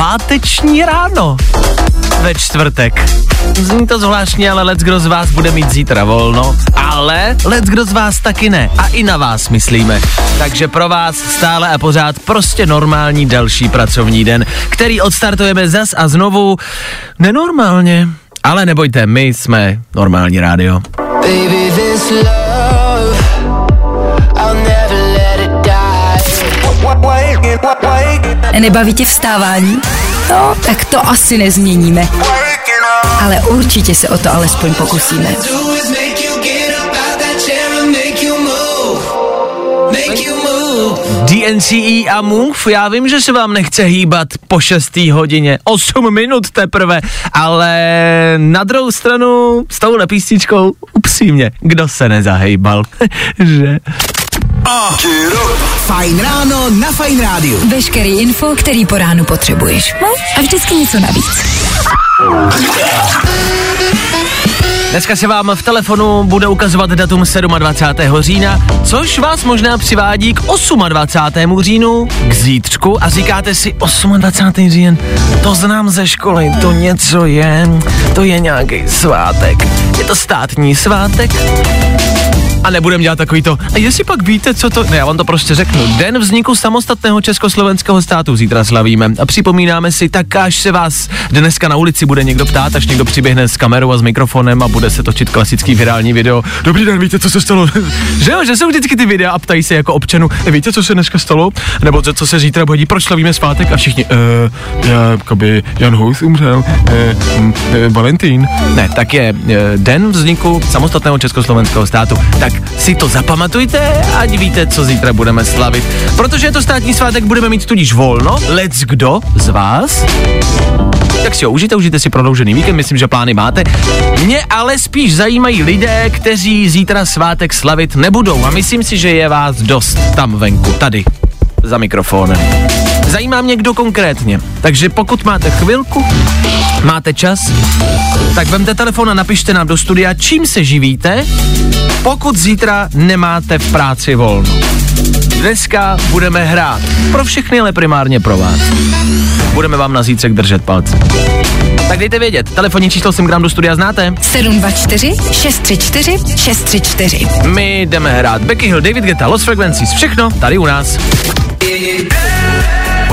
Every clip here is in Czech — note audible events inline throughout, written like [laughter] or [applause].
páteční ráno ve čtvrtek. Zní to zvláštně, ale let's kdo z vás bude mít zítra volno, ale let's kdo z vás taky ne a i na vás myslíme. Takže pro vás stále a pořád prostě normální další pracovní den, který odstartujeme zas a znovu nenormálně. Ale nebojte, my jsme normální rádio. Baby, this love, I'll never let it die. Nebaví tě vstávání? No, tak to asi nezměníme. Ale určitě se o to alespoň pokusíme. DNCE a Move, já vím, že se vám nechce hýbat po 6. hodině, 8 minut teprve, ale na druhou stranu s touhle písničkou upřímně, kdo se nezahejbal, [laughs] že? Fajn ráno na Fajn rádiu. Veškerý info, který po ránu potřebuješ. No a vždycky něco navíc. Dneska se vám v telefonu bude ukazovat datum 27. října, což vás možná přivádí k 28. říjnu, k zítřku a říkáte si 28. říjen, to znám ze školy, to něco je, to je nějaký svátek. Je to státní svátek? A nebudem dělat takový to, a jestli pak víte, co to... Ne, já vám to prostě řeknu. Den vzniku samostatného československého státu zítra slavíme. A připomínáme si, tak až se vás dneska na ulici bude někdo ptát, až někdo přiběhne s kamerou a s mikrofonem a bude se točit klasický virální video. Dobrý den, víte, co se stalo? [laughs] že jo, že jsou vždycky ty videa a ptají se jako občanů, "E, víte, co se dneska stalo? Nebo co, co se zítra bude proč slavíme svátek? A všichni, uh, já, jakoby Jan Hus umřel, uh, uh, Valentín. Ne, tak je uh, den vzniku samostatného československého státu. Tak si to zapamatujte, ať víte, co zítra budeme slavit. Protože je to státní svátek, budeme mít tudíž volno. Let's kdo z vás tak si ho užijte, užijte si prodloužený víkend, myslím, že plány máte. Mě ale spíš zajímají lidé, kteří zítra svátek slavit nebudou a myslím si, že je vás dost tam venku, tady, za mikrofonem. Zajímá mě kdo konkrétně, takže pokud máte chvilku, máte čas, tak vemte telefon a napište nám do studia, čím se živíte, pokud zítra nemáte v práci volno. Dneska budeme hrát pro všechny, ale primárně pro vás. Budeme vám na zítřek držet palce. Tak dejte vědět, telefonní číslo jsem gram do studia znáte. 724 634 634. My jdeme hrát Becky Hill, David Guetta, Lost Frequencies, všechno tady u nás.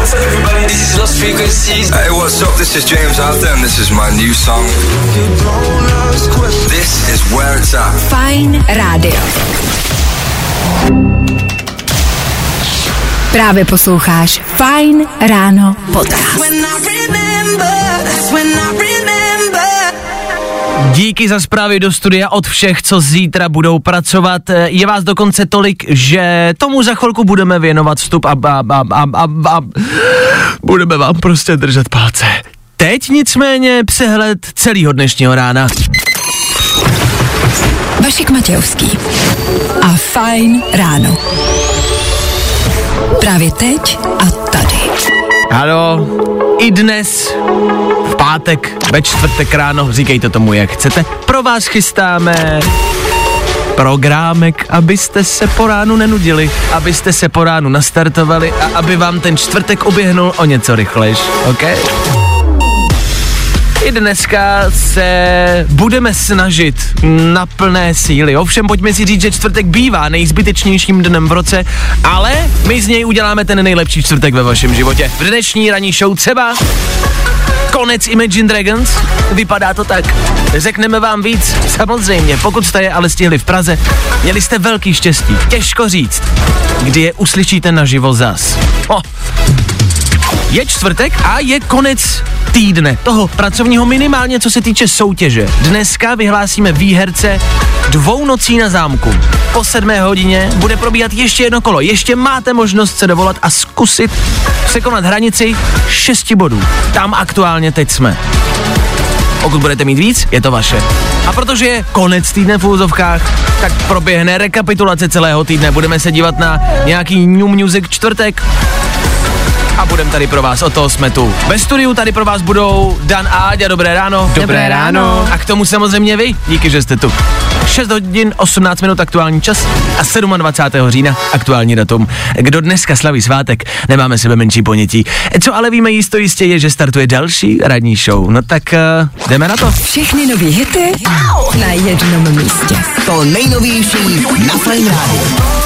Hey, what's up? This is James Arthur, and this is my new song. This is where it's at. Fajn rádio. Právě posloucháš Fajn ráno podcast. When I remember, that's when I remember. Díky za zprávy do studia od všech, co zítra budou pracovat. Je vás dokonce tolik, že tomu za chvilku budeme věnovat vstup a, a, a, a, a, a budeme vám prostě držet palce. Teď nicméně přehled celého dnešního rána. Vašek Matějovský a Fajn ráno. Právě teď a tady. Ano, i dnes, v pátek, ve čtvrtek ráno, říkejte tomu, jak chcete, pro vás chystáme programek, abyste se po ránu nenudili, abyste se po ránu nastartovali a aby vám ten čtvrtek uběhnul o něco rychlejš, OK? I dneska se budeme snažit na plné síly. Ovšem pojďme si říct, že čtvrtek bývá nejzbytečnějším dnem v roce, ale my z něj uděláme ten nejlepší čtvrtek ve vašem životě. V dnešní ranní show třeba konec Imagine Dragons, vypadá to tak. Řekneme vám víc, samozřejmě, pokud jste je ale stihli v Praze, měli jste velký štěstí, těžko říct, kdy je uslyšíte naživo zas. Oh. Je čtvrtek a je konec týdne, toho pracovního minimálně, co se týče soutěže. Dneska vyhlásíme výherce dvou nocí na zámku. Po sedmé hodině bude probíhat ještě jedno kolo. Ještě máte možnost se dovolat a zkusit překonat hranici 6 bodů. Tam aktuálně teď jsme. Pokud budete mít víc, je to vaše. A protože je konec týdne v úzovkách, tak proběhne rekapitulace celého týdne. Budeme se dívat na nějaký New Music čtvrtek, a budeme tady pro vás, o toho jsme tu. Ve studiu tady pro vás budou Dan a Áďa, dobré ráno. Dobré ráno. A k tomu samozřejmě vy, díky, že jste tu. 6 hodin 18 minut aktuální čas a 27. října aktuální datum. Kdo dneska slaví svátek, nemáme sebe menší ponětí. Co ale víme jisto jistě je, že startuje další radní show. No tak uh, jdeme na to. Všechny nový hity na jednom místě. To nejnovější na rádiu.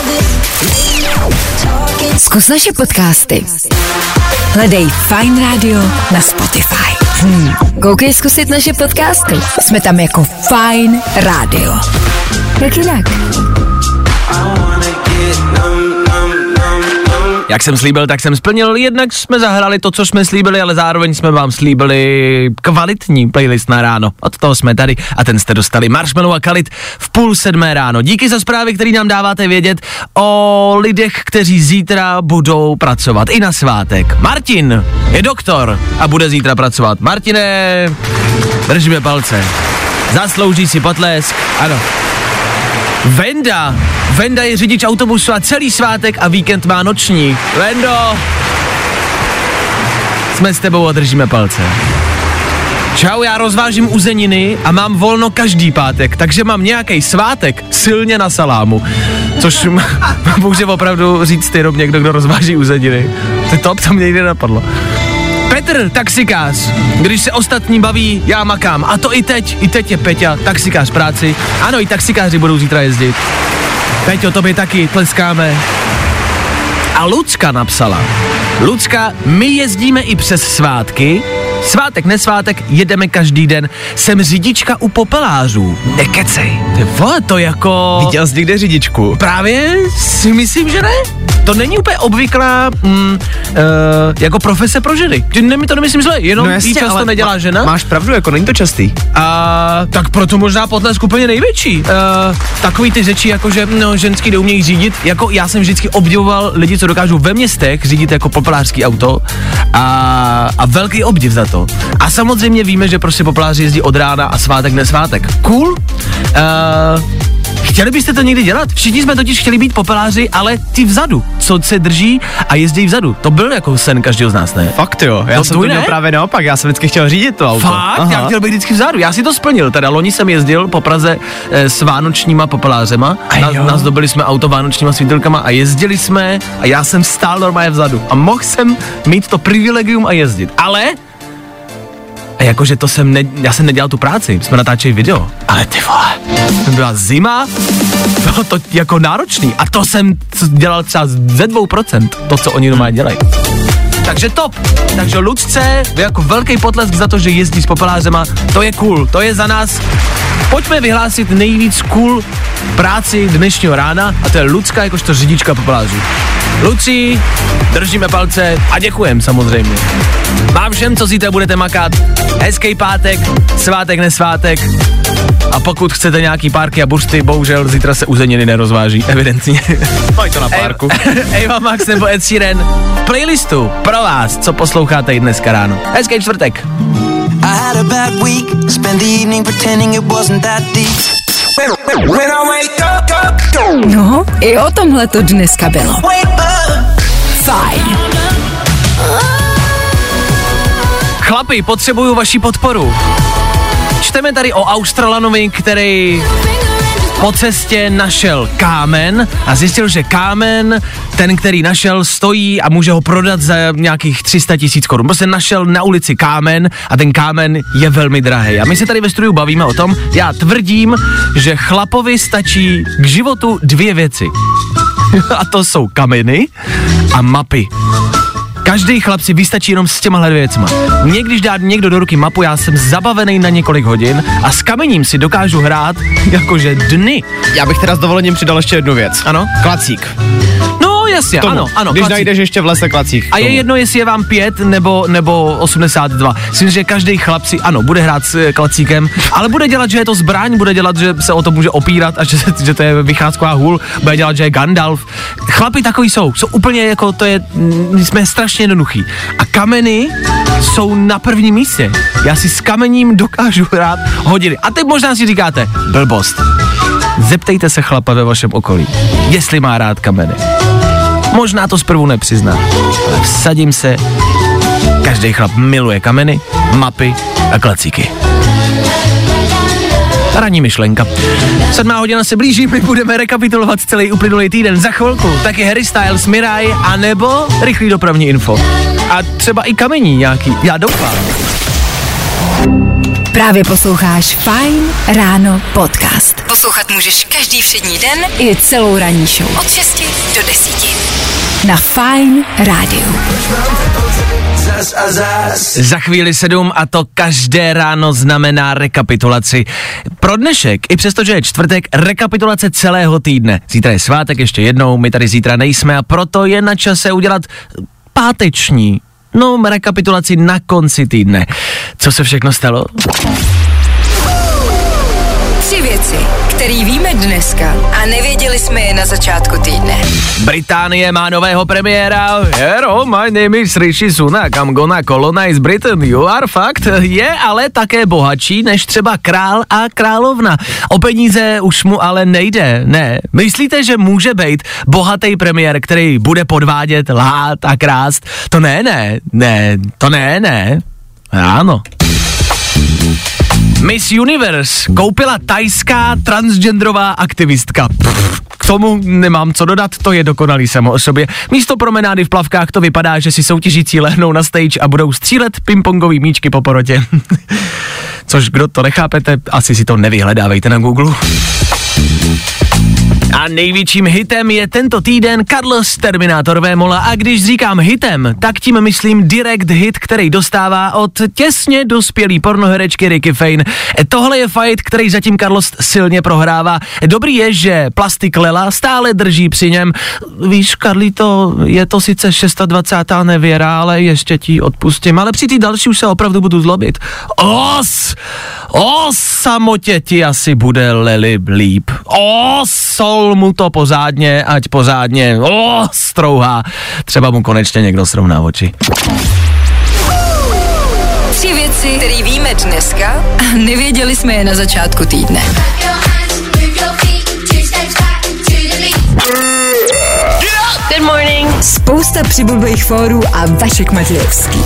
Zkus naše podcasty. Hledej Fine Radio na Spotify. Hmm. Koukej zkusit naše podcasty. Jsme tam jako Fine Radio. Jak jinak? Jak jsem slíbil, tak jsem splnil. Jednak jsme zahrali to, co jsme slíbili, ale zároveň jsme vám slíbili kvalitní playlist na ráno. Od toho jsme tady a ten jste dostali Marshmallow a Kalit v půl sedmé ráno. Díky za zprávy, které nám dáváte vědět o lidech, kteří zítra budou pracovat i na svátek. Martin je doktor a bude zítra pracovat. Martine, držíme palce. Zaslouží si potlesk, ano. Venda. Venda je řidič autobusu a celý svátek a víkend má noční. Vendo. Jsme s tebou a držíme palce. Čau, já rozvážím uzeniny a mám volno každý pátek, takže mám nějaký svátek silně na salámu. Což [laughs] může opravdu říct jenom někdo, kdo rozváží uzeniny. To je top, to mě nikdy napadlo. Petr, taxikář. Když se ostatní baví, já makám. A to i teď. I teď je Peťa, taxikář práci. Ano, i taxikáři budou zítra jezdit. Peťo, tobě taky tleskáme. A Lucka napsala. Lucka, my jezdíme i přes svátky. Svátek, nesvátek, jedeme každý den. Jsem řidička u popelářů. Nekecej. Ty vole, to jako... Viděl jsi někde řidičku? Právě si myslím, že ne. To není úplně obvyklá mm, uh, jako profese pro ženy. Že ne, mi to nemyslím zle, jenom no jasně, často nedělá žena. Máš pravdu, jako není to častý. A tak proto možná potlesk úplně největší. Uh, takový ty řeči, jako že no, ženský neumějí řídit. Jako já jsem vždycky obdivoval lidi, co dokážou ve městech řídit jako populářský auto a, a velký obdiv za to. A samozřejmě víme, že prostě populáři jezdí od rána a svátek nesvátek. Cool. Uh, Chtěli byste to někdy dělat? Všichni jsme totiž chtěli být popeláři, ale ty vzadu, co se drží a jezdí vzadu. To byl jako sen každého z nás, ne? Fakt jo, já No jsem to měl ne? právě naopak, já jsem vždycky chtěl řídit to auto. Fakt? Já chtěl být vždycky vzadu. Já si to splnil. Teda loni jsem jezdil po Praze eh, s vánočníma popelářema. A Na, jo. nazdobili jsme auto vánočníma svítilkama a jezdili jsme a já jsem stál normálně vzadu. A mohl jsem mít to privilegium a jezdit. Ale a jakože to jsem, ne, já jsem nedělal tu práci, jsme natáčeli video, ale ty vole, byla zima, bylo to jako náročný a to jsem dělal třeba ze 2%, to, co oni doma dělají. Takže top. Takže Lucce, jako velký potlesk za to, že jezdí s popelářema, to je cool, to je za nás. Pojďme vyhlásit nejvíc cool práci dnešního rána a to je Lucka jakožto řidička popelářů. Luci, držíme palce a děkujem samozřejmě. Vám všem, co zítra budete makat, hezký pátek, svátek, nesvátek. A pokud chcete nějaký párky a bursty, bohužel zítra se uzeniny nerozváží, evidentně. Mají to na párku. [laughs] Eva Max nebo Ed Sheeran playlistu pro vás, co posloucháte i dneska ráno. Hezký čtvrtek. I had a bad week, spent the evening pretending it wasn't that deep. No, i o tomhle to dneska bylo. Fajn. Chlapi, potřebuju vaši podporu. Čteme tady o Australanovi, který po cestě našel kámen a zjistil, že kámen, ten, který našel, stojí a může ho prodat za nějakých 300 tisíc korun. Prostě našel na ulici kámen a ten kámen je velmi drahý. A my se tady ve studiu bavíme o tom, já tvrdím, že chlapovi stačí k životu dvě věci. [laughs] a to jsou kameny a mapy. Každý chlap si vystačí jenom s těma věcma. Mně, když dá někdo do ruky mapu, já jsem zabavený na několik hodin a s kamením si dokážu hrát jakože dny. Já bych teda s dovolením přidal ještě jednu věc. Ano? Klacík. No jasně, Tomu. ano, ano. Když klacík. najdeš ještě v lese klacích. A je jedno, jestli je vám pět nebo, nebo 82. Myslím, že každý chlap si, ano, bude hrát s eh, klacíkem, ale bude dělat, že je to zbraň, bude dělat, že se o to může opírat a že, [laughs] že to je vycházková hůl, bude dělat, že je Gandalf. Chlapi takový jsou, jsou úplně jako, to je, mm, jsme strašně jednoduchý. A kameny jsou na prvním místě. Já si s kamením dokážu hrát hodiny. A teď možná si říkáte, blbost. Zeptejte se chlapa ve vašem okolí, jestli má rád kameny. Možná to zprvu nepřizná, ale vsadím se, každý chlap miluje kameny, mapy a klacíky. Ranní myšlenka. Sedmá hodina se blíží, my budeme rekapitulovat celý uplynulý týden. Za chvilku taky Harry Styles, Mirai, a nebo rychlý dopravní info. A třeba i kamení nějaký, já doufám. Právě posloucháš Fine Ráno podcast. Poslouchat můžeš každý všední den i celou ranní show. Od 6 do 10. Na Fine Rádiu. Zas a zas. Za chvíli sedm a to každé ráno znamená rekapitulaci. Pro dnešek, i přesto, že je čtvrtek, rekapitulace celého týdne. Zítra je svátek ještě jednou, my tady zítra nejsme a proto je na čase udělat páteční No, rekapitulaci na konci týdne. Co se všechno stalo? Tři věci, které víme dneska a nevěděli jsme je na začátku týdne. Británie má nového premiéra. Hello, my name is Rishi Sunak. I'm gonna colonize Britain. You are fact. Je ale také bohatší než třeba král a královna. O peníze už mu ale nejde. Ne. Myslíte, že může být bohatý premiér, který bude podvádět, lhát a krást? To ne, ne. Ne, to ne, ne. Ano. Miss Universe koupila tajská transgenderová aktivistka. K tomu nemám co dodat, to je dokonalý samo o sobě. Místo promenády v plavkách to vypadá, že si soutěžící lehnou na stage a budou střílet pingpongový míčky po porotě. [laughs] Což kdo to nechápete, asi si to nevyhledávejte na Google. A největším hitem je tento týden Carlos Terminator Vémola a když říkám hitem, tak tím myslím direct hit, který dostává od těsně dospělý pornoherečky Ricky Fane. E, Tohle je fight, který zatím Carlos silně prohrává. Dobrý je, že plastik Lela stále drží při něm. Víš, Carlito, je to sice 26. nevěra, ale ještě ti odpustím, ale při té další už se opravdu budu zlobit. Os! O samotě ti asi bude Lely líp. O sol mu to pořádně, ať pořádně, o strouhá. Třeba mu konečně někdo srovná oči. Tři věci, které víme dneska a nevěděli jsme je na začátku týdne. Good morning. Spousta přibulbých fórů a Vašek Matějovský.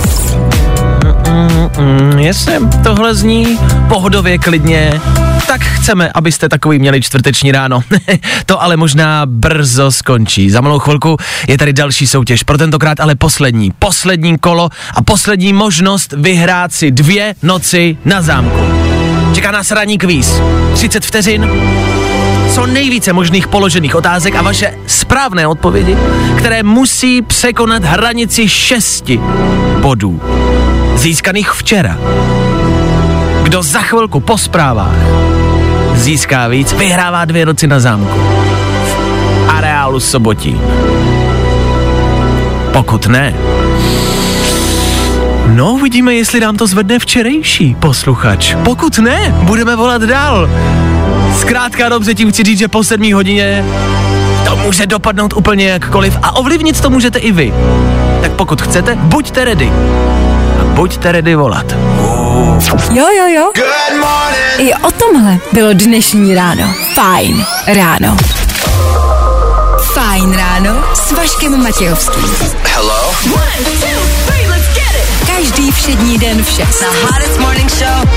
Mm, jestli tohle zní pohodově klidně, tak chceme, abyste takový měli čtvrteční ráno. [laughs] to ale možná brzo skončí. Za malou chvilku je tady další soutěž, pro tentokrát ale poslední. Poslední kolo a poslední možnost vyhrát si dvě noci na zámku. Čeká nás ranní kvíz. 30 vteřin, co nejvíce možných položených otázek a vaše správné odpovědi, které musí překonat hranici šesti bodů získaných včera. Kdo za chvilku po zprávách získá víc, vyhrává dvě noci na zámku. V areálu Sobotí. Pokud ne, no uvidíme, jestli nám to zvedne včerejší posluchač. Pokud ne, budeme volat dál. Zkrátka dobře tím chci říct, že po sedmí hodině to může dopadnout úplně jakkoliv a ovlivnit to můžete i vy. Tak pokud chcete, buďte ready. Buďte ready volat. Jo, jo, jo. I o tomhle bylo dnešní ráno. Fajn ráno. Fajn ráno s Vaškem Matějovským. Hello? Každý všední den v 6. The hottest morning show.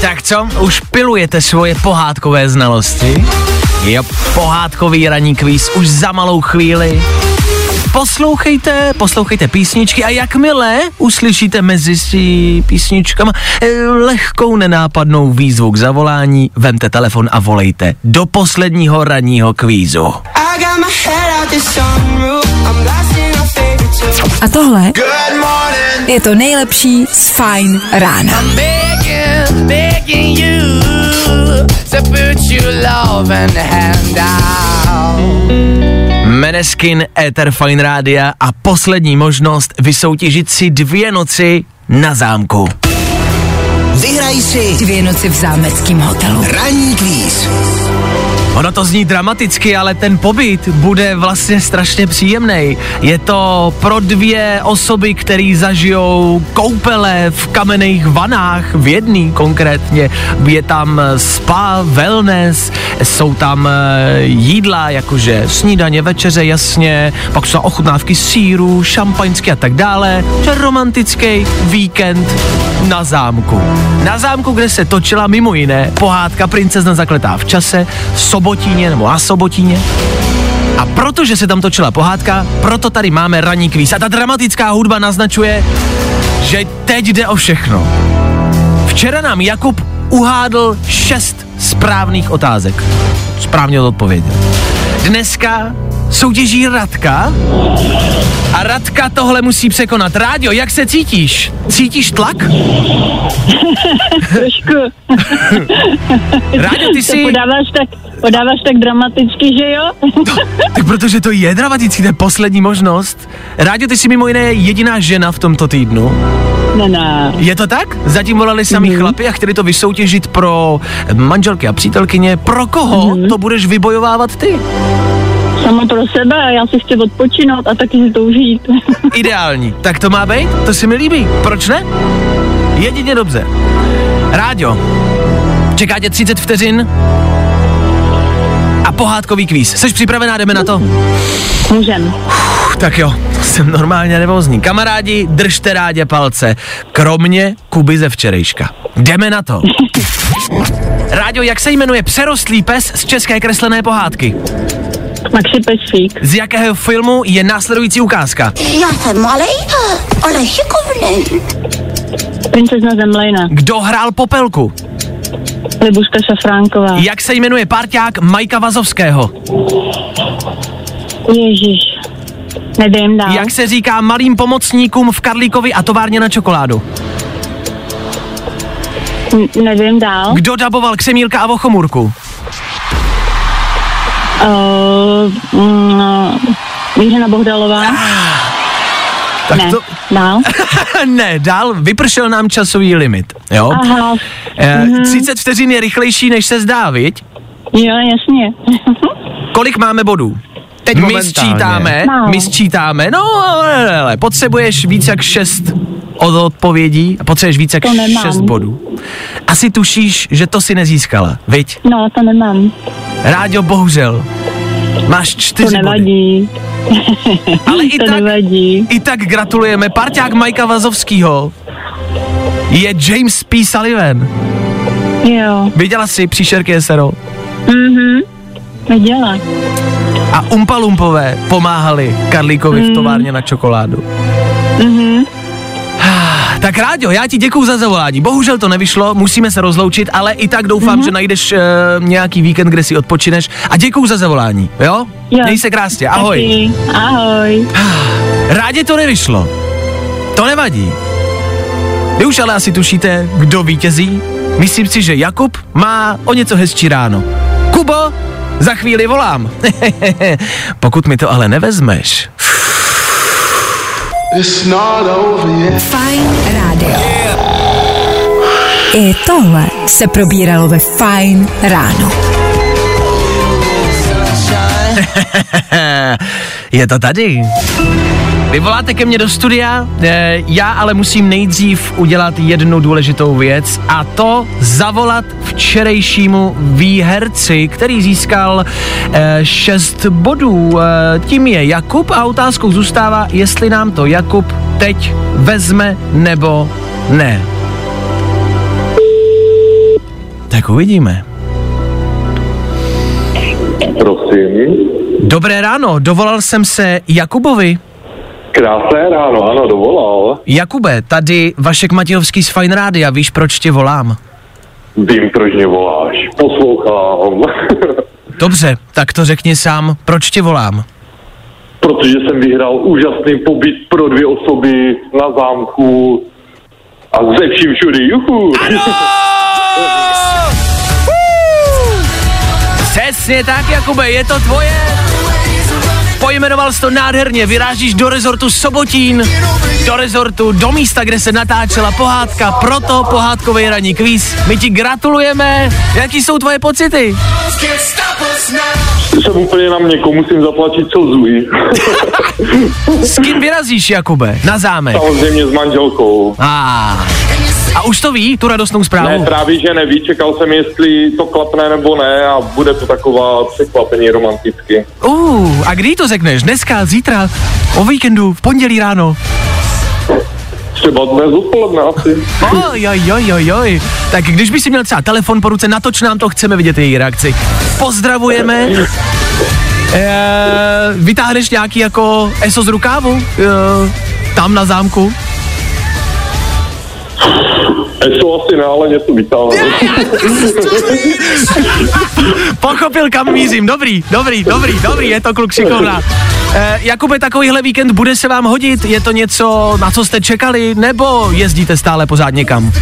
Tak co, už pilujete svoje pohádkové znalosti? Jo, pohádkový ranní kvíz už za malou chvíli. Poslouchejte, poslouchejte písničky a jakmile uslyšíte mezi si písničkama eh, lehkou nenápadnou výzvu k zavolání, vemte telefon a volejte do posledního ranního kvízu. A tohle je to nejlepší z Fajn rána. begging, begging you to put your love and hand out. Meneskin, Ether Fine Rádia a poslední možnost vysoutěžit si dvě noci na zámku. Vyhraj si Dvě noci v zámeckém hotelu. ranní kvíz. Ono to zní dramaticky, ale ten pobyt bude vlastně strašně příjemný. Je to pro dvě osoby, které zažijou koupele v kamenných vanách, v jedný konkrétně. Je tam spa, wellness, jsou tam eh, jídla, jakože snídaně, večeře, jasně, pak jsou ochutnávky síru, šampaňské a tak dále. Romantický víkend na zámku. Na zámku, kde se točila mimo jiné pohádka Princezna zakletá v čase, Sobotíně nebo na Sobotíně. A protože se tam točila pohádka, proto tady máme ranní kvíz. A ta dramatická hudba naznačuje, že teď jde o všechno. Včera nám Jakub uhádl šest správných otázek. Správně odpověděl. Dneska soutěží Radka a Radka tohle musí překonat. Rádio, jak se cítíš? Cítíš tlak? [laughs] Trošku. Rádio, ty To jsi... podáváš tak, podáváš tak dramaticky, že jo? Tak protože to je dramatický, to je poslední možnost. Rádio, ty jsi mimo jiné jediná žena v tomto týdnu. ne, ne. Je to tak? Zatím volali sami mm. chlapi a chtěli to vysoutěžit pro manželky a přítelkyně. Pro koho mm. to budeš vybojovávat ty? Sama pro sebe, já si chci odpočinout a taky si to užít. [laughs] Ideální. Tak to má být? To si mi líbí. Proč ne? Jedině dobře. Rádio. Čeká tě 30 vteřin a pohádkový kvíz. Jsi připravená, jdeme na to? Můžem. Uf, tak jo, jsem normálně nervózní. Kamarádi, držte rádě palce. Kromě Kuby ze včerejška. Jdeme na to. [laughs] Rádio, jak se jmenuje přerostlý pes z české kreslené pohádky? Maxi Pesík. Z jakého filmu je následující ukázka? Já jsem malý, ale šikovný. Princezna Zemlejna. Kdo hrál Popelku? Libuška Šafránková. Jak se jmenuje parťák Majka Vazovského? Ježíš. Nevím dál. Jak se říká malým pomocníkům v Karlíkovi a továrně na čokoládu? N- nevím dál. Kdo daboval Křemílka a Vochomurku? Uh, mm, Jiřina Bohdalová. Tak ne, to... dál. [laughs] ne, dál vypršel nám časový limit, jo? Aha. Eh, Mhm. 30 vteřin je rychlejší, než se zdá, viď? Jo, jasně. Kolik máme bodů? Teď my sčítáme, No. my sčítáme, no ale, ale potřebuješ víc jak šest od odpovědí a potřebuješ víc jak šest bodů. Asi tušíš, že to si nezískala, viď? No, to nemám. Rádio, bohužel. Máš To čtyři body. [laughs] Ale i to tak, nevadí. i tak gratulujeme. Parťák Majka Vazovskýho je James P. Sullivan. Jo. Viděla jsi příšerky SRO? Mhm. Viděla. A Umpa Lumpové pomáhali Karlíkovi v továrně na čokoládu. Mhm. Tak Ráďo, já ti děkuju za zavolání. Bohužel to nevyšlo, musíme se rozloučit, ale i tak doufám, že najdeš uh, nějaký víkend, kde si odpočineš. A děkuju za zavolání, jo? Jo. Měj se krásně, ahoj. Taky. Ahoj. [sighs] Rádě to nevyšlo. To nevadí. Vy už ale asi tušíte, kdo vítězí? Myslím si, že Jakub má o něco hezčí ráno. Kubo, za chvíli volám. [laughs] Pokud mi to ale nevezmeš. Fajn rádio. I tohle se probíralo ve Fajn ráno. [laughs] Je to tady. Vy voláte ke mně do studia, eh, já ale musím nejdřív udělat jednu důležitou věc a to zavolat včerejšímu výherci, který získal eh, šest bodů. Eh, tím je Jakub a otázkou zůstává, jestli nám to Jakub teď vezme nebo ne. Tak uvidíme. Prosím. Dobré ráno, dovolal jsem se Jakubovi. Krásné ráno, ano, dovolal. Jakube, tady Vašek Matějovský z Fine Rádia, víš, proč tě volám? Vím, proč mě voláš. Poslouchám. [laughs] Dobře, tak to řekni sám, proč tě volám? Protože jsem vyhrál úžasný pobyt pro dvě osoby na zámku a ze vším všudy. Juhu. [laughs] Přesně tak, Jakube, je to tvoje. Pojmenoval jsi to nádherně, vyrážíš do rezortu Sobotín, do rezortu, do místa, kde se natáčela pohádka, proto pohádkový ranní kvíz. My ti gratulujeme, jaký jsou tvoje pocity? Jsem úplně na mě, komu musím zaplatit slzu. [laughs] S kým vyrazíš, Jakube, na zámek? Samozřejmě s manželkou. A, a už to ví, tu radostnou zprávu? Ne, právě že neví, čekal jsem, jestli to klapne nebo ne a bude to taková překvapení romanticky. Uh, a kdy to řekneš? Dneska, zítra, o víkendu, v pondělí ráno? Třeba dnes odpoledne asi. Oj, oj, oj, oj, oj. Tak když by si měl třeba telefon po ruce, natoč nám to, chceme vidět její reakci. Pozdravujeme. E, vytáhneš nějaký jako ESO z rukávu? E, tam na zámku? ESO asi ne, ale něco vytáhnu. [laughs] Pochopil, kam mířím. Dobrý, dobrý, dobrý, dobrý, je to kluk šikovná. E, Jakube, takovýhle víkend bude se vám hodit? Je to něco, na co jste čekali, nebo jezdíte stále pořád někam?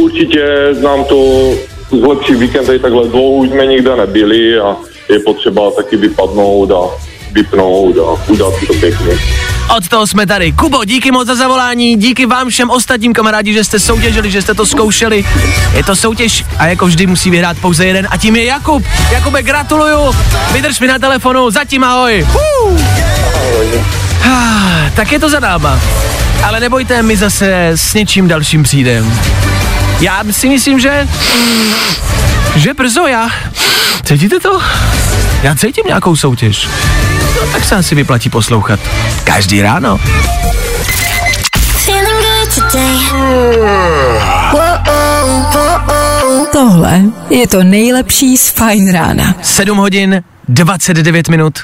Určitě znám to z lepší víkend, tady takhle dlouho už jsme nikde nebyli a je potřeba taky vypadnout a vypnout a udělat si to pěkně. Od toho jsme tady. Kubo, díky moc za zavolání, díky vám všem ostatním kamarádi, že jste soutěžili, že jste to zkoušeli. Je to soutěž a jako vždy musí vyhrát pouze jeden a tím je Jakub. Jakube, gratuluju, vydrž mi na telefonu, zatím ahoj. Uh. Ah, tak je to za náma. Ale nebojte, my zase s něčím dalším přijdem. Já si myslím, že... Že brzo já... Cítíte to? Já cítím nějakou soutěž. No, tak se asi vyplatí poslouchat. Každý ráno. Tohle je to nejlepší z Fine rána. 7 hodin 29 minut.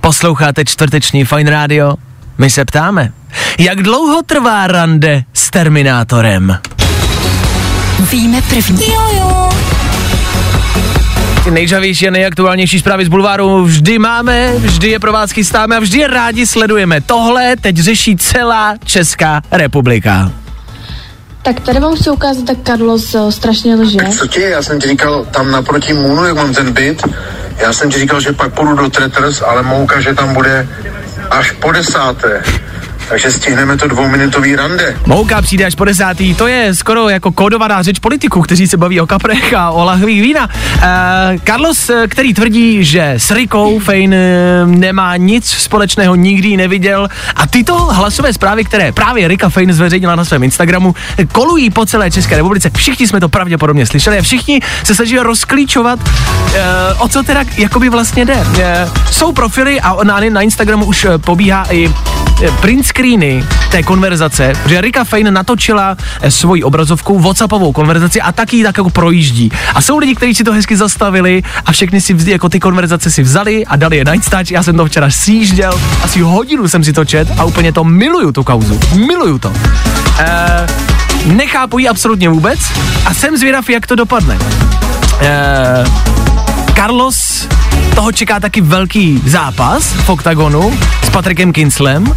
Posloucháte čtvrteční Fine Radio. My se ptáme, jak dlouho trvá rande s Terminátorem? Víme první. Ty nejžavější a nejaktuálnější zprávy z bulváru vždy máme, vždy je pro vás chystáme a vždy je rádi sledujeme. Tohle teď řeší celá Česká republika. Tak tady vám chci ukázat, tak Carlos uh, strašně lže. Tak co ti, já jsem ti říkal, tam naproti Moonu, jak mám ten byt, já jsem ti říkal, že pak půjdu do Tretters, ale mouka, že tam bude až po desáté. Takže stihneme to dvouminutový rande. Mouka přijde až po desátý, to je skoro jako kódovaná řeč politiků, kteří se baví o kaprech a o lahvích vína. Uh, Carlos, eh, který tvrdí, že s Rikou Fane eh, nemá nic společného, nikdy neviděl a tyto hlasové zprávy, které právě Rika Fane zveřejnila na svém Instagramu, kolují po celé České republice. Všichni jsme to pravděpodobně slyšeli a všichni se snaží rozklíčovat, uh, o co teda jakoby vlastně jde. Uh, jsou profily a na, na Instagramu už pobíhá i print screeny té konverzace, že Rika Fane natočila eh, svoji obrazovku, WhatsAppovou konverzaci a taky ji tak jako projíždí. A jsou lidi, kteří si to hezky zastavili a všechny si vždy, jako ty konverzace si vzali a dali je na Instač. Já jsem to včera sjížděl, asi hodinu jsem si to čet a úplně to miluju tu kauzu. Miluju to. Eh, nechápu ji absolutně vůbec a jsem zvědav, jak to dopadne. Eh, Carlos, toho čeká taky velký zápas v oktagonu s Patrikem Kinslem.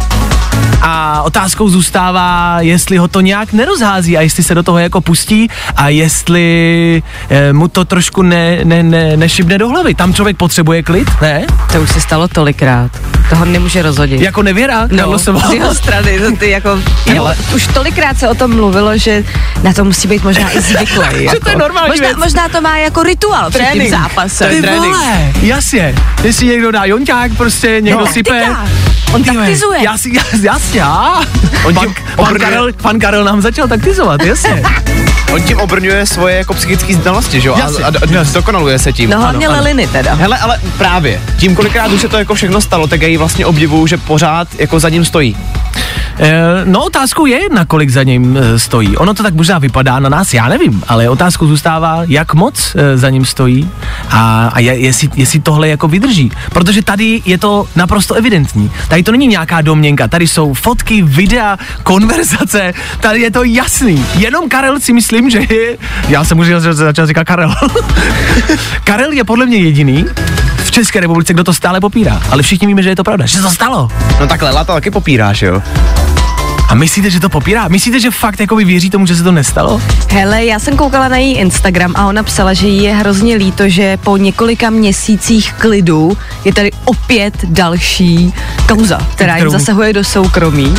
A otázkou zůstává, jestli ho to nějak nerozhází a jestli se do toho jako pustí a jestli e, mu to trošku ne, ne, ne, nešibne do hlavy. Tam člověk potřebuje klid, ne? To už se stalo tolikrát. Toho nemůže rozhodit. Jako nevěra? No, z jeho strany, to ty jako, ale... už tolikrát se o tom mluvilo, že na to musí být možná i zvyklý. [laughs] jako. to je normální možná, věc. možná to má jako rituál před tím zápasem. Ty vole, jasně. Jestli někdo dá jonťák, prostě někdo No, sype. On Ty vole, taktizuje. Jas, jas, jasně, a? On pan, pan, Karel, pan Karel nám začal taktizovat, jasně. [laughs] On tím obrňuje svoje jako psychické znalosti, že jo? A, a, a dokonaluje se tím. No hlavně Ano, ano. Leliny teda. Hele, ale právě, tím kolikrát už se to jako všechno stalo, tak já ji vlastně obdivuju, že pořád jako za ním stojí. E, no otázkou je, na kolik za ním e, stojí. Ono to tak možná vypadá na nás, já nevím, ale otázkou zůstává, jak moc e, za ním stojí a, a je, jestli, jestli tohle jako vydrží. Protože tady je to naprosto evidentní. Tady to není nějaká domněnka, tady jsou fotky, videa, konverzace, tady je to jasný. Jenom Karel si myslím, že je, já jsem už začal říkat Karel. [laughs] Karel je podle mě jediný v České republice, kdo to stále popírá. Ale všichni víme, že je to pravda, že se to stalo. No tak Lela to taky popíráš, jo? A myslíte, že to popírá? Myslíte, že fakt jako věří tomu, že se to nestalo? Hele, já jsem koukala na její Instagram a ona psala, že jí je hrozně líto, že po několika měsících klidu je tady opět další kauza, která jim zasahuje do soukromí.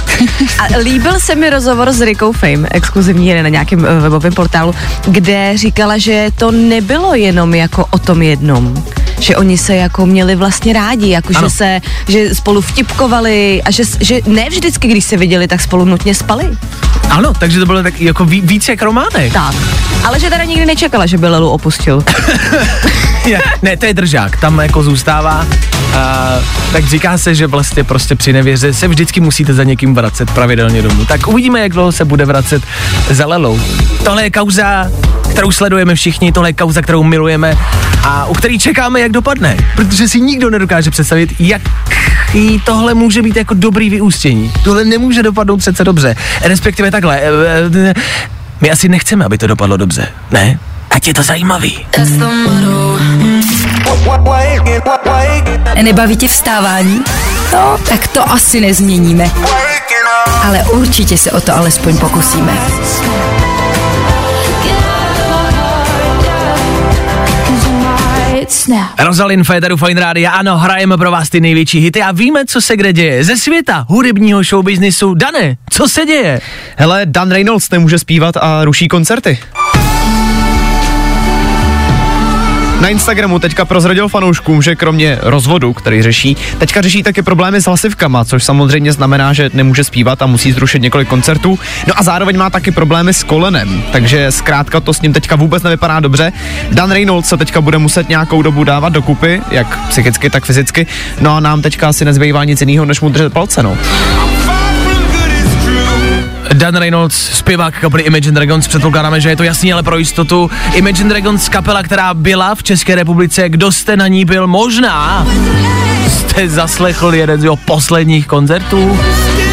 A líbil se mi rozhovor s Rikou Fame, exkluzivní na nějakém eh, webovém portálu, kde říkala, že to nebylo jenom jako o tom jednom že oni se jako měli vlastně rádi, jako Ano. že se, že spolu vtipkovali a že, že ne vždycky, když se viděli, tak spolu nutně spali. Ano, takže to bylo tak jako ví, víc jak románek. Tak. Ale že teda nikdy nečekala, že by Lelu opustil. [laughs] Ne, to je držák, tam jako zůstává. A, tak říká se, že vlastně prostě při nevěře se vždycky musíte za někým vracet pravidelně domů. Tak uvidíme, jak dlouho se bude vracet za Lelou. Tohle je kauza, kterou sledujeme všichni, tohle je kauza, kterou milujeme a u který čekáme, jak dopadne. Protože si nikdo nedokáže představit, jak jí tohle může být jako dobrý vyústění. Tohle nemůže dopadnout přece dobře. Respektive takhle. eh, eh, My asi nechceme, aby to dopadlo dobře. Ne? Ať je to zajímavý. Nebaví tě vstávání? No, tak to asi nezměníme. Ale určitě se o to alespoň pokusíme. Rozalin Féteru Fine Radio, ano, hrajeme pro vás ty největší hity a víme, co se kde děje. Ze světa hudebního showbiznisu. Dane, co se děje? Hele, Dan Reynolds nemůže zpívat a ruší koncerty. Na Instagramu teďka prozradil fanouškům, že kromě rozvodu, který řeší, teďka řeší taky problémy s hlasivkama, což samozřejmě znamená, že nemůže zpívat a musí zrušit několik koncertů. No a zároveň má taky problémy s kolenem, takže zkrátka to s ním teďka vůbec nevypadá dobře. Dan Reynolds se teďka bude muset nějakou dobu dávat dokupy, jak psychicky, tak fyzicky. No a nám teďka asi nezbývá nic jiného, než mu držet palce, no. Dan Reynolds, zpěvák kapely Imagine Dragons, předpokládáme, že je to jasný, ale pro jistotu. Imagine Dragons kapela, která byla v České republice, kdo jste na ní byl, možná jste zaslechl jeden z jeho posledních koncertů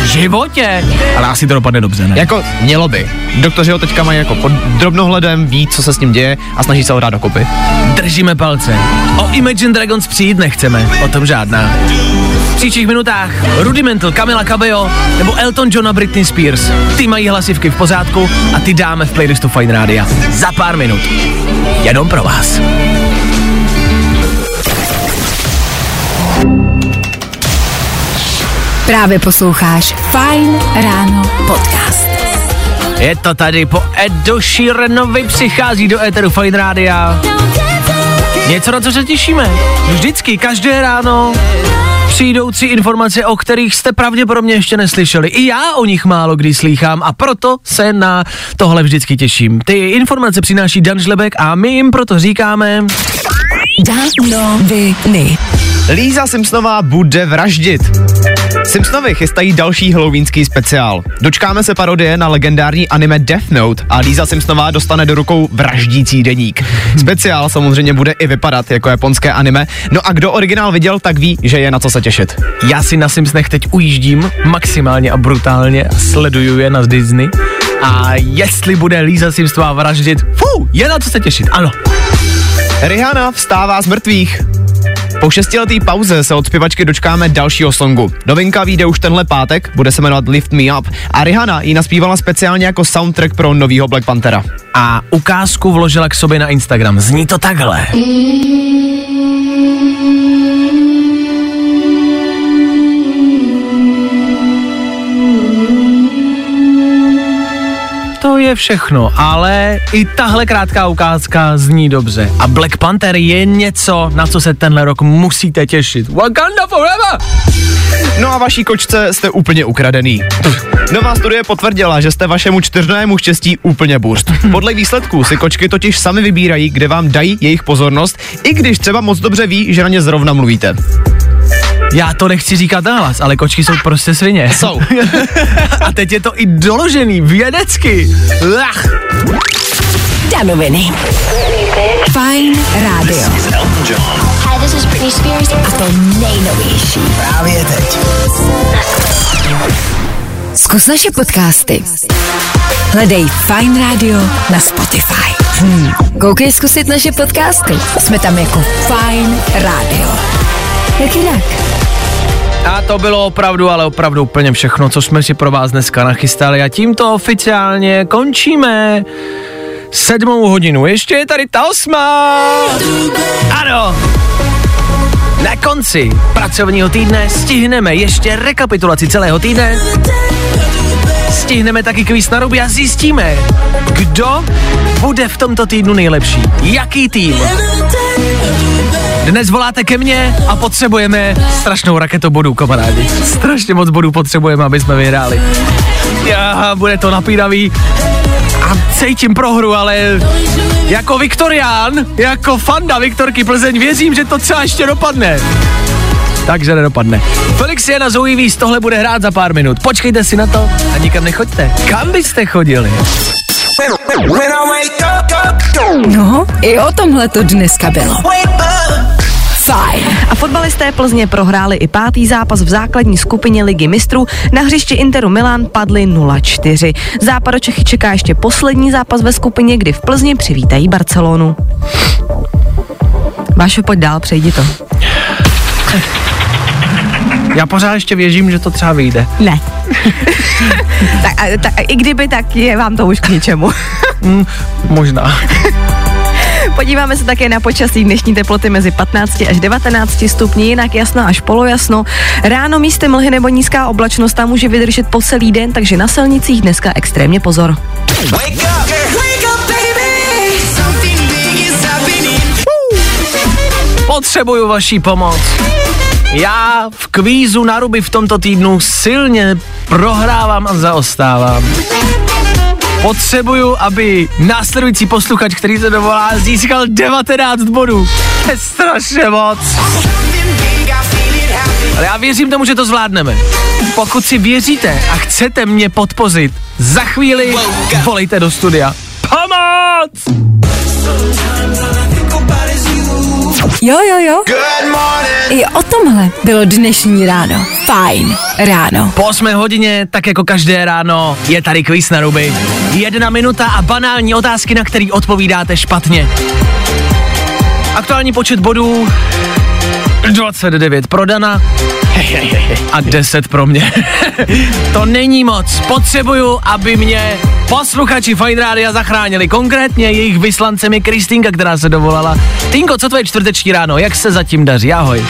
životě. Ale asi to dopadne dobře, ne? Jako mělo by. Doktoři ho teďka mají jako pod drobnohledem, ví, co se s ním děje a snaží se ho dát dokupy. Držíme palce. O Imagine Dragons přijít nechceme, o tom žádná. V příštích minutách Rudimental, Camila Cabello nebo Elton John a Britney Spears. Ty mají hlasivky v pořádku a ty dáme v playlistu Fine Radio. Za pár minut. Jenom pro vás. Právě posloucháš Fine Ráno podcast. Je to tady po Edu Sheeranovi přichází do Eteru Fine Rádia. Něco, na co se těšíme. Vždycky, každé ráno přijdou tři informace, o kterých jste pravděpodobně ještě neslyšeli. I já o nich málo kdy slýchám a proto se na tohle vždycky těším. Ty informace přináší Dan Žlebek a my jim proto říkáme... Danoviny. Líza Simpsonová bude vraždit. Simpsonovi chystají další halloweenský speciál. Dočkáme se parodie na legendární anime Death Note a Líza Simpsonová dostane do rukou vraždící deník. Speciál samozřejmě bude i vypadat jako japonské anime, no a kdo originál viděl, tak ví, že je na co se těšit. Já si na Simpsonech teď ujíždím maximálně a brutálně a sleduju je na Disney. A jestli bude Líza Simpsonová vraždit, fú, je na co se těšit, ano. Rihanna vstává z mrtvých. Po šestiletý pauze se od zpěvačky dočkáme dalšího songu. Novinka vyjde už tenhle pátek, bude se jmenovat Lift Me Up a Rihanna ji naspívala speciálně jako soundtrack pro novýho Black Panthera. A ukázku vložila k sobě na Instagram. Zní to takhle. To je všechno, ale i tahle krátká ukázka zní dobře. A Black Panther je něco, na co se tenhle rok musíte těšit. Wakanda forever! No a vaší kočce jste úplně ukradený. Nová studie potvrdila, že jste vašemu čtyřnému štěstí úplně burst. Podle výsledků si kočky totiž sami vybírají, kde vám dají jejich pozornost, i když třeba moc dobře ví, že na ně zrovna mluvíte. Já to nechci říkat nahlas, ale kočky jsou prostě svině. Jsou. [laughs] A teď je to i doložený vědecky. Ach. Danoviny. Fine Radio. Hi, this is Britney Spears. A to nejnovější. Právě teď. Zkus naše podcasty. Hledej Fine Radio na Spotify. Hmm. Koukej zkusit naše podcasty. Jsme tam jako Fine Radio. Jak jinak? A to bylo opravdu, ale opravdu úplně všechno, co jsme si pro vás dneska nachystali a tímto oficiálně končíme sedmou hodinu. Ještě je tady ta osmá. Ano. Na konci pracovního týdne stihneme ještě rekapitulaci celého týdne. Stihneme taky kvíz na ruby a zjistíme, kdo bude v tomto týdnu nejlepší. Jaký tým? Dnes voláte ke mně a potřebujeme strašnou raketu bodů, kamarádi. Strašně moc bodů potřebujeme, aby jsme vyhráli. Já, bude to napínavý a cítím prohru, ale jako Viktorián, jako fanda Viktorky Plzeň, věřím, že to třeba ještě dopadne. Takže nedopadne. Felix je na Zoe Víz, tohle bude hrát za pár minut. Počkejte si na to a nikam nechoďte. Kam byste chodili? No, i o tomhle to dneska bylo. Fajn. A fotbalisté Plzně prohráli i pátý zápas v základní skupině Ligy mistrů. Na hřišti Interu Milan padli 0-4. Západočechy čeká ještě poslední zápas ve skupině, kdy v Plzni přivítají Barcelonu. Vášo, pojď dál, přejdi to. Já pořád ještě věřím, že to třeba vyjde. Ne. [laughs] tak, a, tak, I kdyby, tak je vám to už k ničemu. mm, možná. [laughs] Podíváme se také na počasí dnešní teploty mezi 15 až 19 stupni, jinak jasno až polojasno. Ráno místy mlhy nebo nízká oblačnost tam může vydržet po celý den, takže na silnicích dneska extrémně pozor. Potřebuju vaší pomoc. Já v kvízu na ruby v tomto týdnu silně prohrávám a zaostávám. Potřebuju, aby následující posluchač, který se dovolá, získal 19 bodů. To je strašně moc. Ale já věřím tomu, že to zvládneme. Pokud si věříte a chcete mě podpořit, za chvíli volejte do studia. Pomoc! Jo, jo, jo. I o tomhle bylo dnešní ráno. Fajn ráno. Po 8 hodině, tak jako každé ráno, je tady kvíz na ruby. Jedna minuta a banální otázky, na který odpovídáte špatně. Aktuální počet bodů 29 pro Dana a 10 pro mě. [laughs] to není moc. Potřebuju, aby mě posluchači Fine Rádia zachránili. Konkrétně jejich vyslancem je Kristýnka, která se dovolala. Tinko, co tvoje čtvrteční ráno? Jak se zatím daří? Ahoj.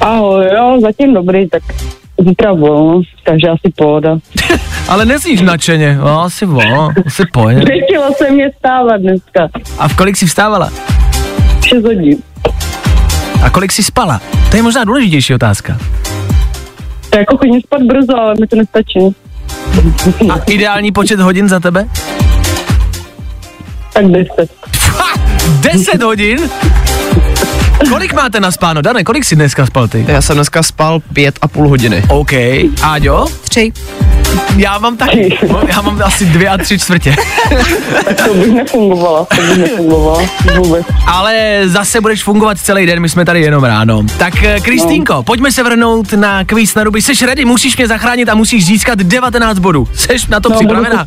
Ahoj, jo, zatím dobrý, tak zítra volno, takže asi pohoda. [laughs] Ale nezníš nadšeně, no, asi volno, asi pojď. Nechtěla [laughs] se mě stávat dneska. A v kolik jsi vstávala? 6 hodin. A kolik jsi spala? To je možná důležitější otázka. To jako chodím spát brzo, ale mi to nestačí. A ideální počet hodin za tebe? Tak 10. 10 hodin? Kolik máte na spáno? Dane, kolik jsi dneska spal ty? Já jsem dneska spal pět a půl hodiny. OK. Áďo? Tři. Já mám taky. Já mám asi dvě a tři čtvrtě. tak to bych nefungovala, to bych nefungovala vůbec. Ale zase budeš fungovat celý den, my jsme tady jenom ráno. Tak Kristýnko, no. pojďme se vrhnout na kvíz na ruby. Seš ready, musíš mě zachránit a musíš získat 19 bodů. Seš na to no, připravená?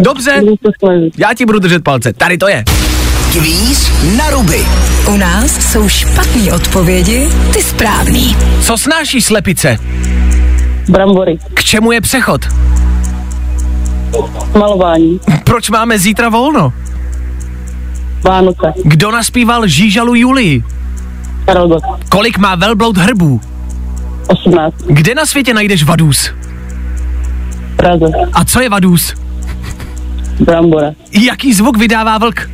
Dobře, já ti budu držet palce. Tady to je. Kvíz na ruby. U nás jsou špatné odpovědi, ty správný. Co snáší slepice? Brambory. K čemu je přechod? Malování. Proč máme zítra volno? Vánoce. Kdo naspíval Žížalu Julii? Karel Gott. Kolik má velbloud hrbů? 18. Kde na světě najdeš vadůs? Praze. A co je vadůs? Brambora. Jaký zvuk vydává vlk?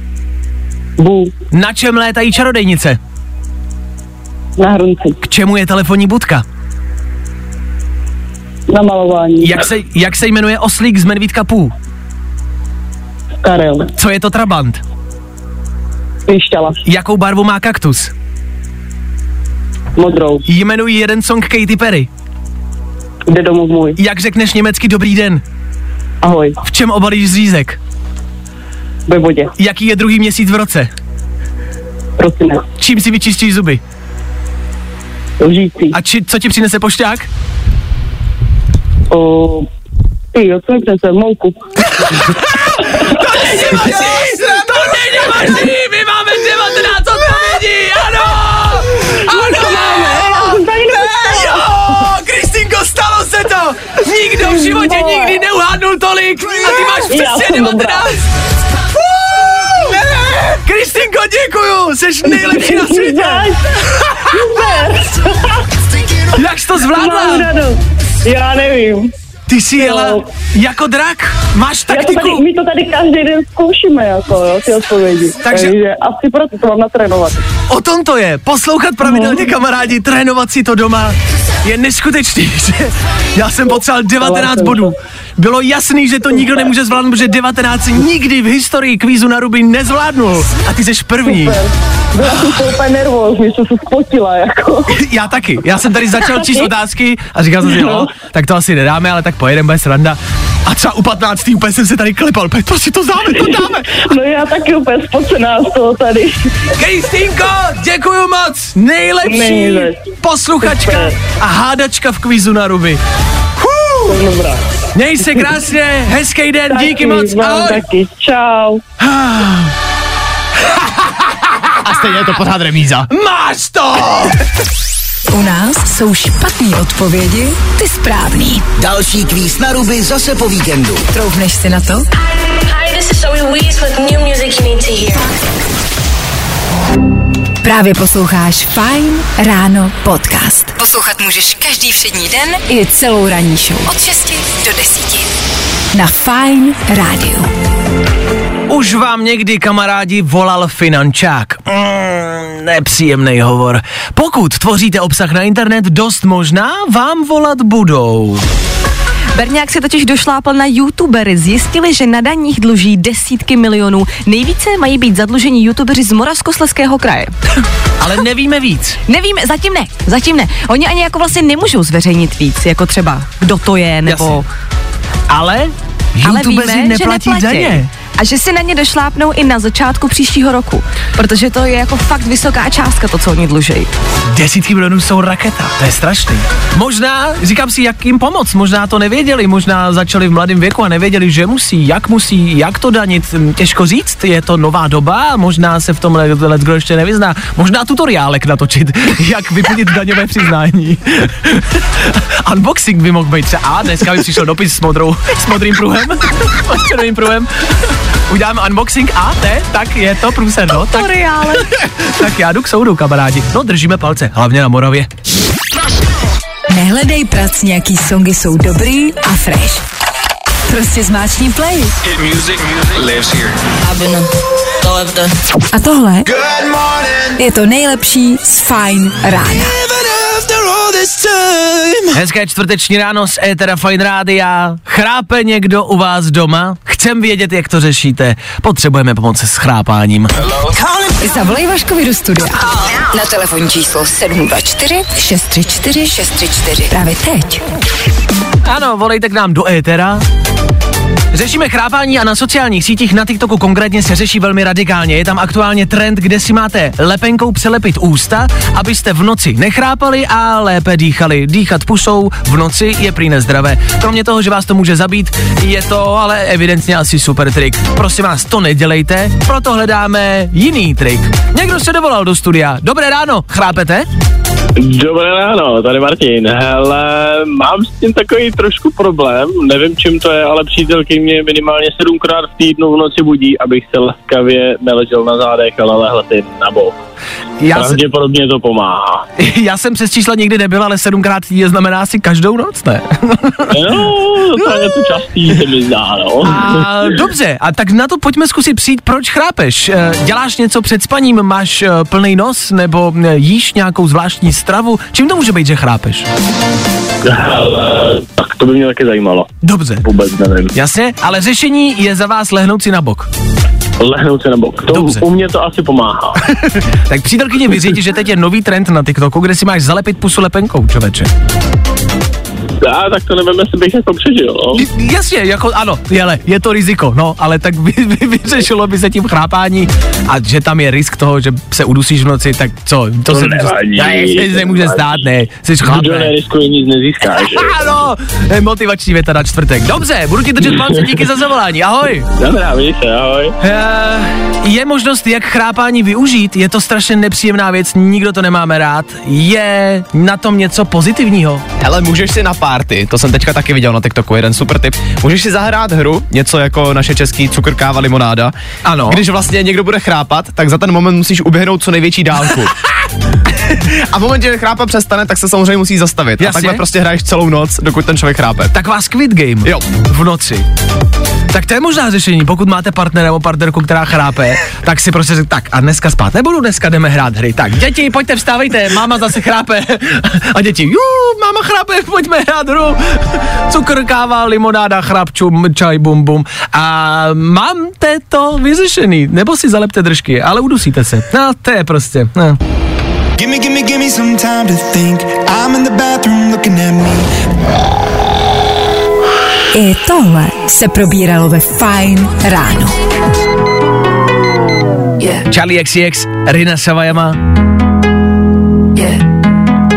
Bů. Na čem létají čarodejnice? Na hrunci. K čemu je telefonní budka? Na malování. Jak se, jak se jmenuje oslík z Medvídka Pů? Karel. Co je to trabant? Pišťala. Jakou barvu má kaktus? Modrou. Jmenuji jeden song Katy Perry. Jde domů můj. Jak řekneš německy dobrý den? Ahoj. V čem obalíš zřízek? Ve vodě. Jaký je druhý měsíc v roce? Prosinec. Čím si vyčistíš zuby? Lžící. A či, co ti přinese pošťák? O... Ty, jo, co mi přinese? Mouku. to není vaší! To není vaší! My máme 19 odpovědí! Ano! Ano! To máme, já jsem tady Jo! nikdy neuhádnul tolik a ty máš přesně jsem dobrá. 19. Kristýnko, děkuju, jsi nejlepší na světě. Jak jsi to zvládla? Já nevím. Ty jsi jela Jo. jako drak, máš Já to tady, taktiku. my to tady každý den zkoušíme, jako, jo, ty odpovědi. Takže- Takže asi proto to mám natrénovat. O tom to je. Poslouchat pravidelně kamarádi, trénovat si to doma je neskutečný, [laughs] že já jsem potřeboval 19 bodů. Bylo jasný, že to nikdo nemůže zvládnout, protože 19 si nikdy v historii kvízu na ruby nezvládnul. A ty jsi první. Super. Byla jsem to úplně nervózní, jsem se spotila, jako. Já taky. Já jsem tady začal číst otázky a říkal jsem si, no, No. tak to asi nedáme, ale tak pojedeme, bude sranda. A třeba u 15. úplně jsem se tady klepal, "Pojď, prostě to dáme, to dáme. No já taky úplně spocená z toho tady. Kristýnko, děkuju moc, nejlepší Nejlepší. posluchačka Super. a hádačka v kvízu na ruby. Dobrá. Měj se krásně, hezký den, díky moc, ahoj. taky. Čau. A stejně je to pořád remíza. Máš to! U nás jsou špatný odpovědi, ty správný. Další kvíz na ruby zase po víkendu. Troufneš si na to? Hi, this is Zoe Wees with new music you need to hear. Právě posloucháš Fine Ráno podcast. Poslouchat můžeš každý všední den i celou ranní show. Od 6 do 10. Na Fine Rádiu. Už vám někdy kamarádi volal finančák. Mm, nepříjemný hovor. Pokud tvoříte obsah na internet, dost možná vám volat budou. Berňák si totiž došlápl na youtubery. Zjistili, že na daních dluží desítky milionů. Nejvíce mají být zadlužení youtubeři z Moravskosleského kraje. [laughs] Ale nevíme víc. Nevím, zatím ne, zatím ne. Oni ani jako vlastně nemůžou zveřejnit víc, jako třeba kdo to je, nebo... Ale Ale youtubeři víme, neplatí že neplatí. daně. A že si na ně došlápnou i na začátku příštího roku. Protože to je jako fakt vysoká částka, to, co oni dluží. Desítky milionů jsou raketa, to je strašný. Možná, říkám si, jak jim pomoct, možná to nevěděli, možná začali v mladém věku a nevěděli, že musí, jak musí, jak to danit, Hm, těžko říct, je to nová doba, možná se v tom let kdo ještě nevyzná, možná tutoriálek natočit, [laughs] jak vyplnit daňové přiznání. [laughs] Unboxing by mohl být třeba, a dneska mi přišel dopis s modrou, s modrým pruhem, [laughs] s červeným pruhem. Uděláme unboxing a te, tak je to průser, no. Tak, [laughs] tak já jdu k soudu, kamarádi. No, držíme palce, hlavně na Moravě. Nehledej prac, nějaký songy jsou dobrý a fresh. Prostě zmáčkni play. Hit music lives here. A tohle je to nejlepší z Fine rána. Hezké čtvrteční ráno z Etera Fine Rádia. Chrápe někdo u vás doma? Chcem vědět, jak to řešíte. Potřebujeme pomoc s chrápáním. Zavolej Vaškovi do studia. Na telefonní číslo 724 634 634. Právě teď. Ano, volejte k nám do Etera. Řešíme chrápání a na sociálních sítích na TikToku konkrétně se řeší velmi radikálně. Je tam aktuálně trend, kde si máte lepenkou přelepit ústa, abyste v noci nechrápali a lépe dýchali. Dýchat pusou v noci je prý nezdravé. Kromě toho, že vás to může zabít, je to ale evidentně asi super trik. Prosím vás, to nedělejte, proto hledáme jiný trik. Někdo se dovolal do studia. Dobré ráno, chrápete? Dobré ráno, tady Martin. Hele, mám s tím takový trošku problém, nevím čím to je, ale přítelky mě minimálně sedmkrát v týdnu v noci budí, abych se laskavě neležel na zádech, ale lehl si na bok. Já se- Pravděpodobně to pomáhá. [laughs] Já jsem přes čísla nikdy nebyl, ale sedmkrát týdně znamená asi každou noc, ne? [laughs] No, to je to častý, se mi zdá, no. A, dobře, a tak na to pojďme zkusit přijít, proč chrápeš? Eh, Děláš něco před spaním, máš eh, plný nos, nebo eh, jíš nějakou zvláštní stravu? Čím to může být, že chrápeš? [laughs] Tak to by mě taky zajímalo. Dobře. Vůbec nevím. Jasně, ale řešení je za vás lehnout si na bok. Lehnout se na bok. To, Dobře. u mě to asi pomáhá. [laughs] Tak přítelkyně vyřídí, že teď je nový trend na TikToku, kde si máš zalepit pusu lepenkou, čověče. Já, tak to nevím, jestli bych jako přežil, no. Jasně, jako ano, jele, je to riziko, no, ale tak vy, vy, vyřešilo by se tím chrápání a že tam je risk toho, že se udusíš v noci, tak co, to, To se nevadí, ne, se nemůže stát, ne, jsi Kdo chlap, ne. neriskuje, nic nezíská, [laughs] že? Ano, motivační věta na čtvrtek. Dobře, budu ti držet palce, díky za zavolání, ahoj. Dobrá, vidíš se, ahoj. Eh, je možnost, jak chrápání využít, je to strašně nepříjemná věc, nikdo to nemáme rád. Je na tom něco pozitivního? Hele, můžeš si napadnout party, to jsem teďka taky viděl na TikToku, jeden super tip. Můžeš si zahrát hru, něco jako naše český cukr, káva, limonáda. Ano. Když vlastně někdo bude chrápat, tak za ten moment musíš uběhnout co největší dálku. [laughs] [laughs] A v momentě, že chrápa přestane, tak se samozřejmě musí zastavit. Jasně. A takhle prostě hraješ celou noc, dokud ten člověk chrápe. Taková Squid Game. Jo. V noci. Tak to je možná řešení, pokud máte partnera nebo partnerku, která chrápe, [laughs] tak si prostě řekl, tak a dneska spát nebudu, dneska jdeme hrát hry. Tak děti, pojďte vstávejte, máma zase chrápe. [laughs] A děti, jú, máma chrápe, pojďme hrát hru. Cukr, káva, limonáda, chrapčum, čaj, bum, bum. A máte to vyřešený, nebo si zalepte držky, ale udusíte se. No, to je prostě, no. Gimme, gimme, gimme some time to think. I'm in the bathroom looking at me. I tohle se probíralo ve Fine ráno. Charlie XCX, Rina Savajama.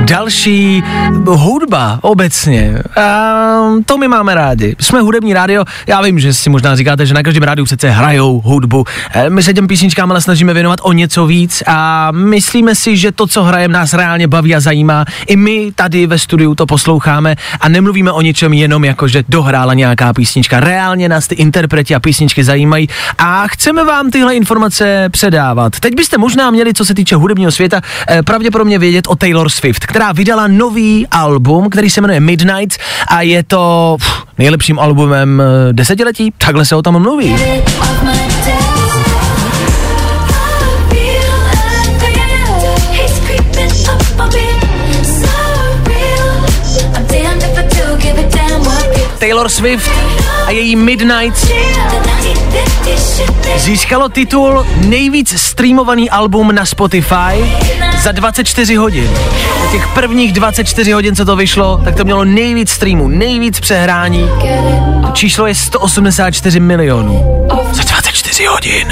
Další hudba obecně. A to my máme rádi. Jsme hudební rádio. Já vím, že si možná říkáte, že na každém rádiu přece hrajou hudbu. E, My se těm písničkám ale snažíme věnovat o něco víc a myslíme si, že to, co hrajeme, nás reálně baví a zajímá. I my tady ve studiu to posloucháme a nemluvíme o ničem jenom jako, že dohrála nějaká písnička. Reálně nás ty interpreti a písničky zajímají a chceme vám tyhle informace předávat. Teď byste možná měli, co se týče hudebního světa, eh, pravděpodobně vědět o Taylor Swift, která vydala nový album, který se jmenuje Midnight a je to pff, nejlepším albumem eh, desetiletí. Takhle se o tom mluví. Taylor Swift a její Midnight získalo titul nejvíc streamovaný album na Spotify za 24 hodin. Za těch prvních 24 hodin, co to vyšlo, tak to mělo nejvíc streamů, nejvíc přehrání. To číslo je 184 milionů. Za 24 hodin.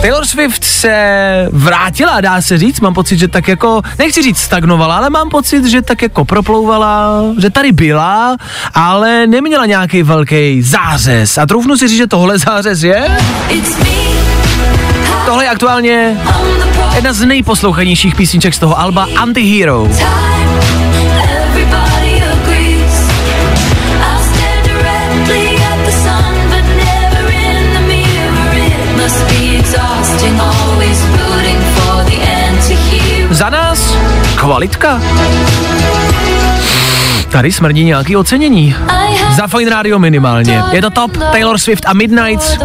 Taylor Swift se vrátila, dá se říct, mám pocit, že tak jako, nechci říct stagnovala, ale mám pocit, že tak jako proplouvala, že tady byla, ale neměla nějaký velký zářez. A troufnu si říct, že tohle zářez je? Tohle je aktuálně jedna z nejposlouchanějších písniček z toho alba Antihero. Za nás kvalitka. Tady smrdí nějaký ocenění. Za Fine Radio minimálně. Je to top, Taylor Swift a Midnights.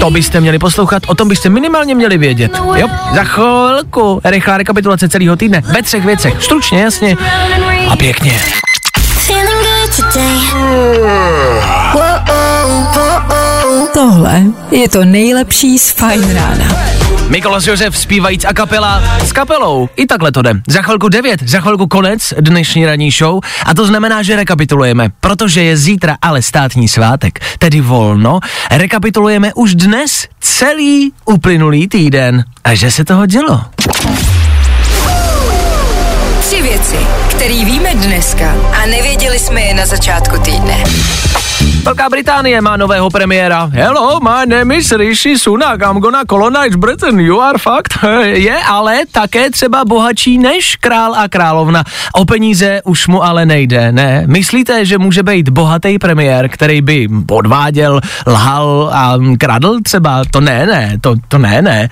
To byste měli poslouchat, o tom byste minimálně měli vědět. Jo, za chvilku rychlá rekapitulace celého týdne ve třech věcech. Stručně, jasně a pěkně. Tohle je to nejlepší z Fine rána. Mikolas Josef zpívajíc a kapela s kapelou. I takhle to jde. Za chvilku 9, za chvilku konec dnešní ranní show a to znamená, že rekapitulujeme, protože je zítra ale státní svátek, tedy volno. Rekapitulujeme už dnes celý uplynulý týden a že se toho dělo. Tři věci, které víme dneska a nevěděli jsme je na začátku týdne. Velká Británie má nového premiéra. Hello, my name is Rishi Sunak, I'm gonna colonize Britain, you are fucked. [laughs] Je ale také třeba bohatší než král a královna. O peníze už mu ale nejde, ne? Myslíte, že může být bohatý premiér, který by podváděl, lhal a kradl třeba? To ne, ne, to, to ne, ne.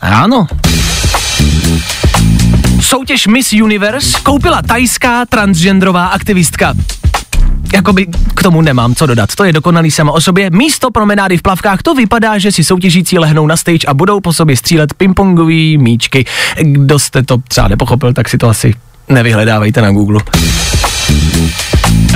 Ano. Soutěž Miss Universe koupila tajská transgenderová aktivistka. Jakoby k tomu nemám co dodat. To je dokonalý sama o sobě. Místo promenády v plavkách to vypadá, že si soutěžící lehnou na stage a budou po sobě střílet pingpongový míčky. Kdo jste to třeba nepochopil, tak si to asi nevyhledávejte na Google.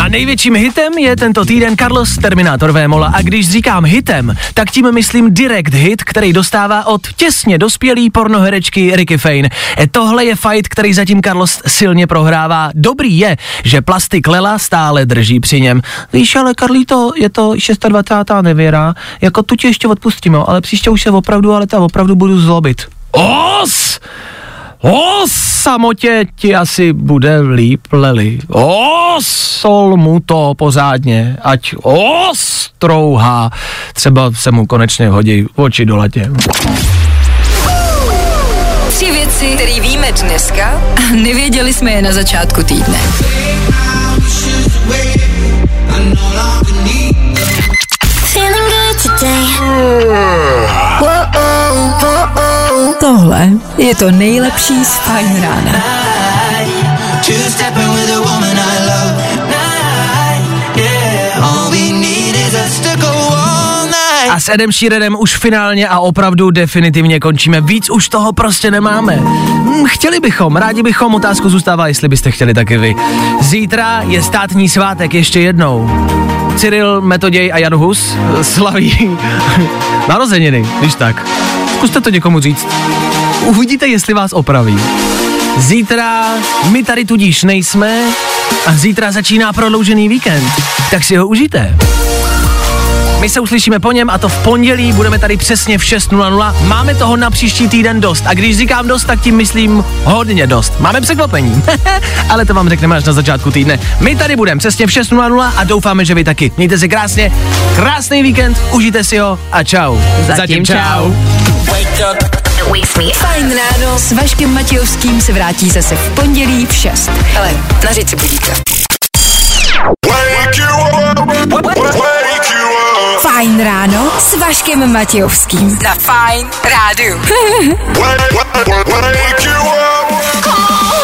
A největším hitem je tento týden Carlos Terminator Vémola a když říkám hitem, tak tím myslím direct hit, který dostává od těsně dospělý pornoherečky Ricky Fane. E, Tohle je fight, který zatím Carlos silně prohrává. Dobrý je, že plastik Lela stále drží při něm. Víš, ale Carlito, je to 26. nevěra, jako tu ti ještě odpustím, jo, ale příště už se opravdu, ale ta opravdu budu zlobit. Os! O samotě ti asi bude líp, Leli. O sol mu to pořádně, ať ostrouhá. Třeba se mu konečně hodí oči do latě. Tři věci, věci, které víme dneska a nevěděli jsme je na začátku týdne. Tohle je to nejlepší z Fajn rána. A s Edem Sheeranem už finálně a opravdu definitivně končíme. Víc už toho prostě nemáme. Hm, Chtěli bychom, rádi bychom, otázku zůstává, jestli byste chtěli taky vy. Zítra je státní svátek ještě jednou. Cyril, Metoděj a Jan Hus slaví [laughs] narozeniny, když tak. Zkuste to někomu říct. Uvidíte, jestli vás opraví. Zítra my tady tudíž nejsme a zítra začíná prodloužený víkend. Tak si ho užijte. My se uslyšíme po něm a to v pondělí budeme tady přesně v 6.00. Máme toho na příští týden dost. A když říkám dost, tak tím myslím hodně dost. Máme překvapení. [laughs] Ale to vám řekneme až na začátku týdne. My tady budeme přesně v 6.00 a doufáme, že vy taky. Mějte se krásně, krásný víkend, užijte si ho a čau. Zatím čau. Fajn ráno s Vaškem Matějovským se vrátí zase v pondělí v 6. Hele, nařiď si budíka. Fajn ráno s Vaškem Matějovským. Na Fajn rádu. [laughs]